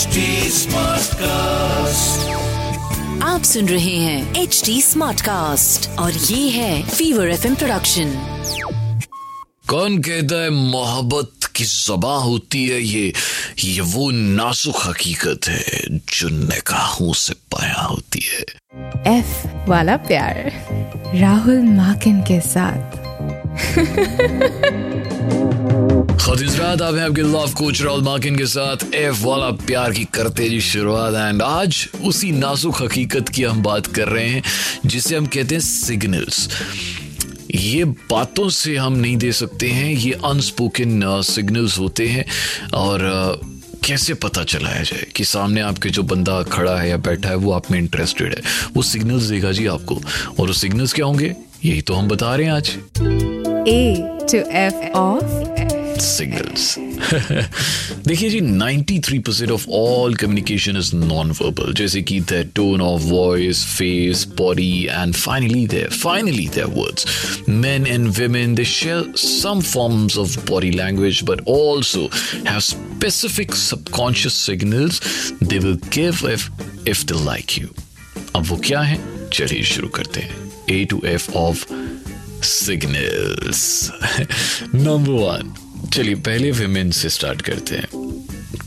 HD Smartcast. आप सुन रहे हैं एच डी स्मार्ट कास्ट और ये है फीवर एफ़ प्रोडक्शन कौन कहता है मोहब्बत की जबा होती है ये? ये वो नाजुक हकीकत है जो निगाहों से पाया होती है। एफ़ वाला प्यार राहुल माकिन के साथ। खदीजरात आप आपके लव कोच राहुल माकिन के साथ। एफ़ वाला प्यार की करते जी शुरुआत एंड आज उसी नाजुक हकीकत की हम बात कर रहे हैं जिसे हम कहते हैं सिग्नल्स ये बातों से हम नहीं दे सकते हैं ये अनस्पोकन सिग्नल्स होते हैं और uh, कैसे पता चलाया जाए कि सामने आपके जो बंदा खड़ा है या बैठा है वो आप में इंटरेस्टेड है? वो सिग्नल्स देगा जी आपको और वो सिग्नल्स क्या होंगे? यही तो हम बता रहे हैं आज। A to F of signals. देखिए जी 93% of all communication is non verbal जैसे कि the tone of voice face body and finally there finally there words men and women they share some forms of body language but also have specific subconscious signals they will give if if they like you अब वो क्या है चलिए शुरू करते हैं A to F of signals number one चलिए, पहले विमेन से स्टार्ट करते हैं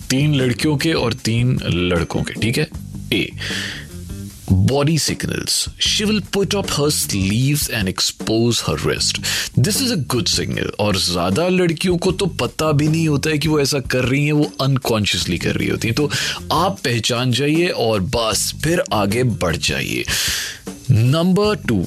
तीन लड़कियों के और तीन लड़कों के, ठीक है ए body signals. She will put up her sleeves and expose her wrist. This is a good signal. और ज़्यादा लड़कियों को तो पता भी नहीं होता है कि वो ऐसा कर रही हैं, वो अनकॉन्शियसली कर रही होती हैं तो आप पहचान जाइए और बस, फिर आगे बढ़ जाइए number two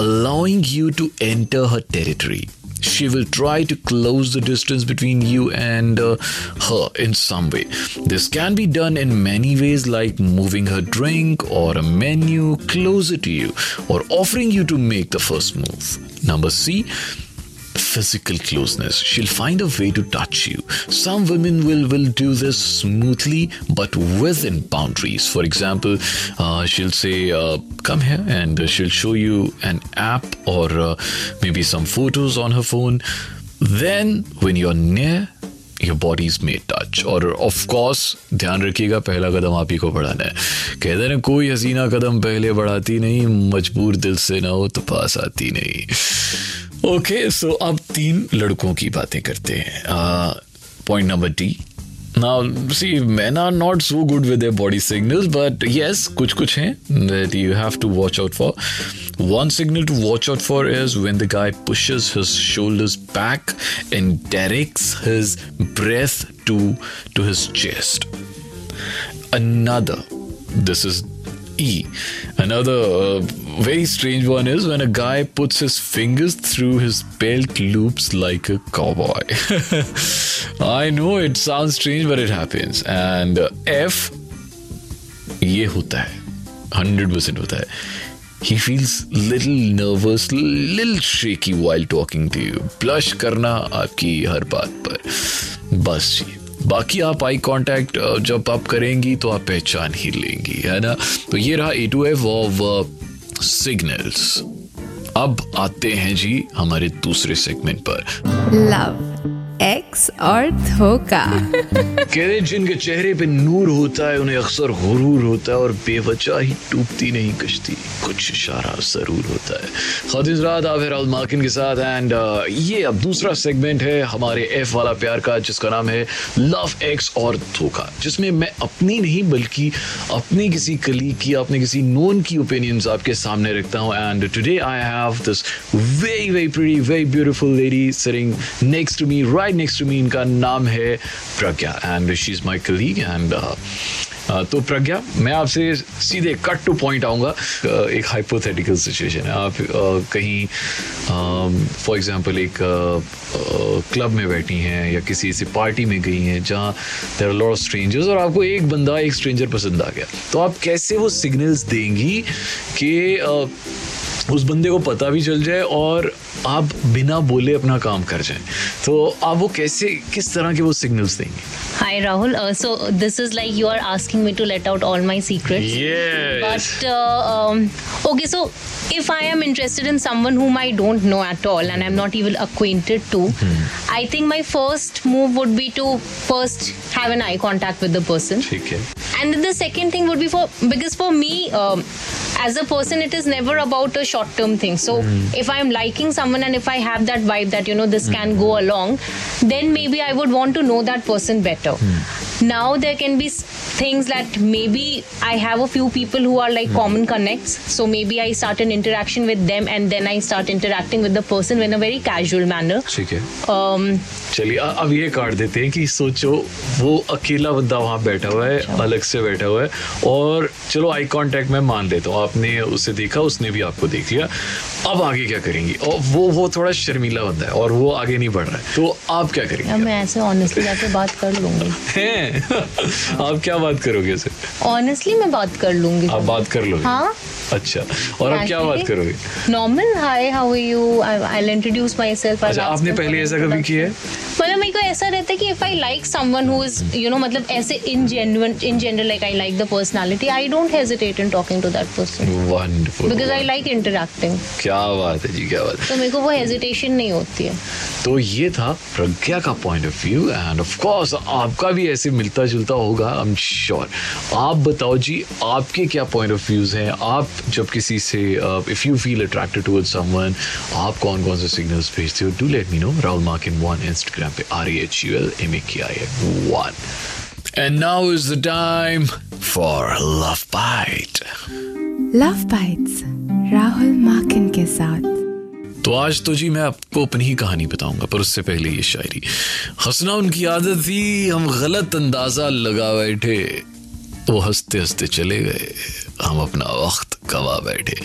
allowing you to enter her territory. She will try to close the distance between you and uh, her in some way. This can be done in many ways, like moving her drink or a menu closer to you, or offering you to make the first move. Number C physical closeness. She'll find a way to touch you. Some women will will do this smoothly, but within boundaries. For example, uh, she'll say, uh, "Come here," and she'll show you an app or uh, maybe some photos on her phone. Then, when you're near, your body's made touch और of course ध्यान रखिएगा पहला कदम आप ही को बढ़ाना है कहते ना कोई हसीना कदम पहले बढ़ाती नहीं मजबूर दिल से ना हो तो पास आती नहीं ओके सो अब तीन लड़कों की बातें करते हैं। Point number T now see man are not so good with a body signal but yes कुछ कुछ हैं that you have to watch out for one signal to watch out for is when the guy pushes his shoulders back and direct his breath to to his chest another this is E. Another uh, very strange one is when a guy puts his fingers through his belt loops like a cowboy. I know it sounds strange, but it happens. And uh, F, ये होता है hundred percent होता है he feels little nervous little shaky while talking to you blush करना आपकी हर बात पर बस जी बाकी आप आई कांटेक्ट जब आप करेंगी तो आप पहचान ही लेंगी, है ना? तो ये रहा A to F of signals अब आते हैं जी हमारे दूसरे सेगमेंट पर। लव एक्स और धोखा। कहते जिनके चेहरे पे नूर होता है, उन्हें अक्सर गुरूर होता है और बेवजह ही टूटती नहीं कश्ती। कुछ इशारा ज़रूर होता है। खातिज रात आप राहुल माकिन के साथ एंड ये अब दूसरा सेगमेंट है हमारे एफ़ वाला प्यार का, जिसका नाम है लव एक्स और धोखा, जिसमें मैं अपनी नहीं, बल्कि अपने किसी कलीग की, अपने किसी नोन की ओपिनियंस आपके सामने रखता हूँ। And today I have this very very pretty very beautiful lady sitting next to me right next to me इनका नाम है Pragya and she is my colleague and तो प्रज्ञा मैं आपसे सीधे कट टू पॉइंट आऊँगा एक हाइपोथेटिकल सिचुएशन है। आप uh, कहीं फॉर एग्जांपल एक क्लब में बैठी हैं या किसी ऐसी पार्टी में गई हैं जहाँ there are lot of strangers और आपको एक बंदा एक स्ट्रेंजर पसंद आ गया। तो आप कैसे वो सिग्नल्स देंगी कि uh, उस बंदे को पता भी चल जाए और आप बिना बोले अपना काम कर जाएँ तो आप वो कैसे किस तरह के वो सिग्नल्स देंगे Hi Rahul. Uh, so this is like you are asking me to let out all my secrets. yes But uh, um, okay, so if I am interested in someone whom I don't know at all and I'm not even acquainted to, mm-hmm. I think my first move would be to first have an eye contact with the person. ठीक And then the second thing would be for because for me, um, as a person it is never about a short term thing so mm. if i'm liking someone and if i have that vibe that you know this mm. can hmm. go along then maybe i would want to know that person better mm. now there can be things that maybe i have a few people who are like hmm. common connects so maybe i start an interaction with them and then i start interacting with the person in a very casual manner okay. um चलिए अब ये काट देते हैं कि सोचो वो अकेला बंदा वहाँ बैठा हुआ है अलग से बैठा हुआ है और चलो आई कांटेक्ट मैं मान लेता हूँ आपने उसे देखा उसने भी आपको देख लिया अब आगे क्या करेंगी? और वो वो थोड़ा शर्मीला बंदा है और वो आगे नहीं बढ़ रहा है तो आप क्या करेंगे? मैं ऐसे ऑनेस्टली जाके बात कर लूँगी। आप क्या बात करोगे उसे? ऑनेस्टली मैं बात कर लूँगी। आप बात कर लोगे? हाँ। अच्छा। और आप क्या बात करोगे? Normal hi how are you I will introduce myself अच्छा आपने पहले ऐसा कभी किया है? मतलब मेरे को ऐसा रहता है कि if I like someone who is you know मतलब ऐसे in genuine in general like I like the personality I don't hesitate in talking to that person wonderful because I like interacting क्या बात है जी क्या बात है। तो मेरे को वो हेजिटेशन नहीं होती है। तो ये था प्रज्ञा का point of view and of course आपका भी ऐसे मिलता जुलता होगा आई एम श्योर आप बताओ जी आपके क्या पॉइंट ऑफ़ व्यूज़ हैं? आप जब किसी से if you feel attracted towards someone आप कौन कौन से सिग्नल्स भेजते हो? Do let me know Rahul mark in one Instagram पे R E H U L M A K I one And now is the time for Love Bite. Love bites Rahul Makin के साथ। तो आज तो जी मैं आपको अपनी ही कहानी बताऊँगा पर उससे पहले ये शायरी। हंसना उनकी आदत थी हम गलत अंदाज़ा लगा बैठे वो हँसते हँसते चले गए। हम अपना वक्त गवा बैठे।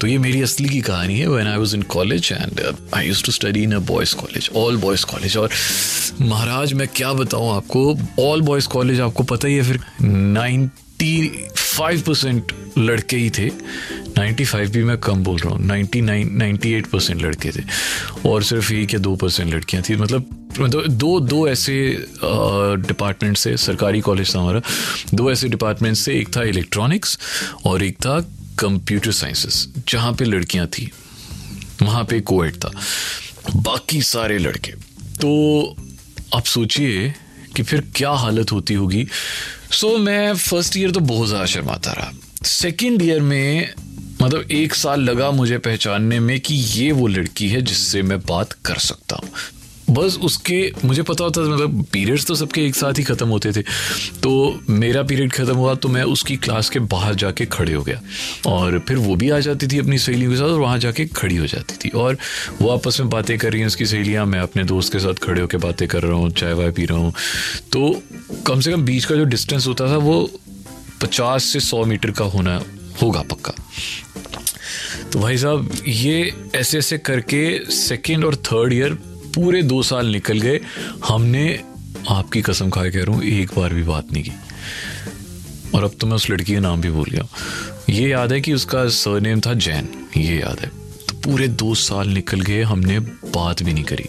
तो ये मेरी असली की कहानी है। When I was in college and I use to study in a boys college all boys college और महाराज, मैं क्या बताऊँ आपको? ऑल बॉयज़ कॉलेज आपको पता ही है, फिर 95 परसेंट लड़के ही थे। 95 भी मैं कम बोल रहा हूँ। 99 98 परसेंट लड़के थे। और सिर्फ़ एक या दो परसेंट लड़कियाँ थी। मतलब मतलब दो दो ऐसे डिपार्टमेंट से, सरकारी कॉलेज था हमारा। दो ऐसे डिपार्टमेंट से, एक था इलेक्ट्रॉनिक्स और एक था कंप्यूटर साइंसेस जहाँ पे लड़कियाँ थी वहाँ पे कोएड था बाकी सारे लड़के। तो आप सोचिए कि फिर क्या हालत होती होगी। सो so, मैं फ़र्स्ट ईयर तो बहुत ज़्यादा शर्माता रहा। सेकेंड ईयर में मतलब एक साल लगा मुझे पहचानने में कि ये वो लड़की है जिससे मैं बात कर सकता हूँ। बस उसके, मुझे पता होता था मतलब पीरियड्स तो सबके एक साथ ही ख़त्म होते थे। तो मेरा पीरियड ख़त्म हुआ तो मैं उसकी क्लास के बाहर जाके खड़े हो गया। और फिर वो भी आ जाती थी अपनी सहेलियों के साथ और वहाँ जाके खड़ी हो जाती थी। और वो आपस में बातें कर रही हैं उसकी सहेलियाँ, मैं अपने दोस्त के साथ खड़े होकर बातें कर रहा हूँ चाय वाय पी रहा हूँ। तो कम से कम बीच का जो डिस्टेंस होता था, वो पचास से सौ मीटर का होना होगा पक्का। तो भाई साहब, ये ऐसे ऐसे करके सेकेंड और थर्ड ईयर पूरे दो साल निकल गए हमने आपकी कसम खाए कह रहा हूँ एक बार भी बात नहीं की। और अब तो मैं उस लड़की का नाम भी भूल गया ये याद है कि उसका सरनेम था जैन ये याद है। तो पूरे दो साल निकल गए हमने बात भी नहीं करी।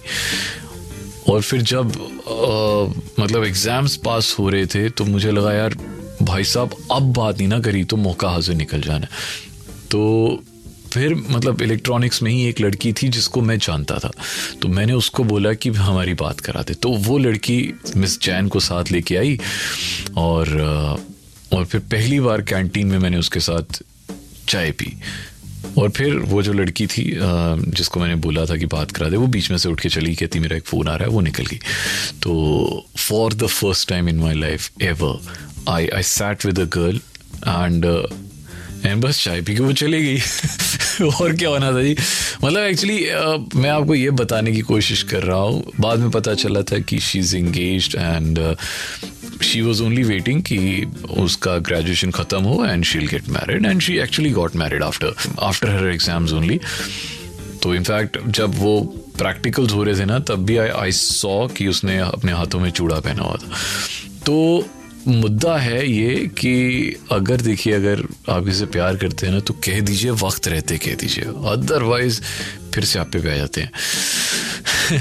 और फिर जब अ, मतलब एग्ज़ाम्स पास हो रहे थे तो मुझे लगा यार भाई साहब अब बात नहीं ना करी तो मौका हाजिर निकल जाना तो फिर मतलब इलेक्ट्रॉनिक्स में ही एक लड़की थी जिसको मैं जानता था। तो मैंने उसको बोला कि हमारी बात करा दे। तो वो लड़की मिस जैन को साथ लेके आई और और फिर पहली बार कैंटीन में मैंने उसके साथ चाय पी। और फिर वो जो लड़की थी जिसको मैंने बोला था कि बात करा दे, वो बीच में से उठ के चली, कहती, मेरा एक फ़ोन आ रहा है, वो निकल गई। तो for the first time in my life ever I I sat with a girl and and बस चाय पी के वो चली गई। और क्या होना था जी? मतलब एक्चुअली मैं आपको ये बताने की कोशिश कर रहा हूँ। बाद में पता चला था कि she is engage and she was only waiting कि उसका ग्रेजुएशन ख़त्म हो and she'll get married and she actually got married after after her exams only तो इनफैक्ट जब वो प्रैक्टिकल्स हो रहे थे ना, तब भी आई आई सॉ कि उसने अपने हाथों में चूड़ा पहना हुआ था। तो मुद्दा है ये कि अगर देखिए, अगर आप इसे प्यार करते हैं ना तो कह दीजिए, वक्त रहते कह दीजिए। अदरवाइज़ फिर से आप पे आ जाते हैं।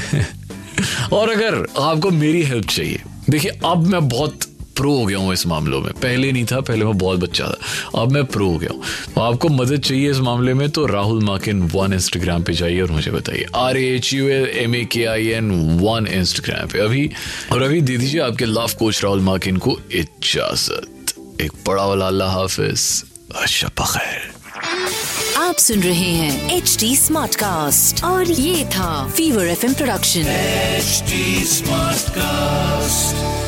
और अगर आपको मेरी हेल्प चाहिए, देखिए, अब मैं बहुत प्रो हो गया हूँ इस मामलों में। पहले नहीं था पहले मैं बहुत बच्चा था। अब मैं प्रो हो गया हूँ। तो आपको मदद चाहिए इस मामले में तो राहुल माकिन वन इंस्टाग्राम पे जाइए और मुझे बताइए। R H U L M A K I N one Instagram पे। अभी और अभी दे दीजिए आपके लव कोच राहुल माकिन को इजाज़त। एक बड़ा वाला अल्लाह हाफिज। शपा खैर आप सुन रहे हैं एच डी स्मार्ट कास्ट और ये था fever F production HD Smartcast.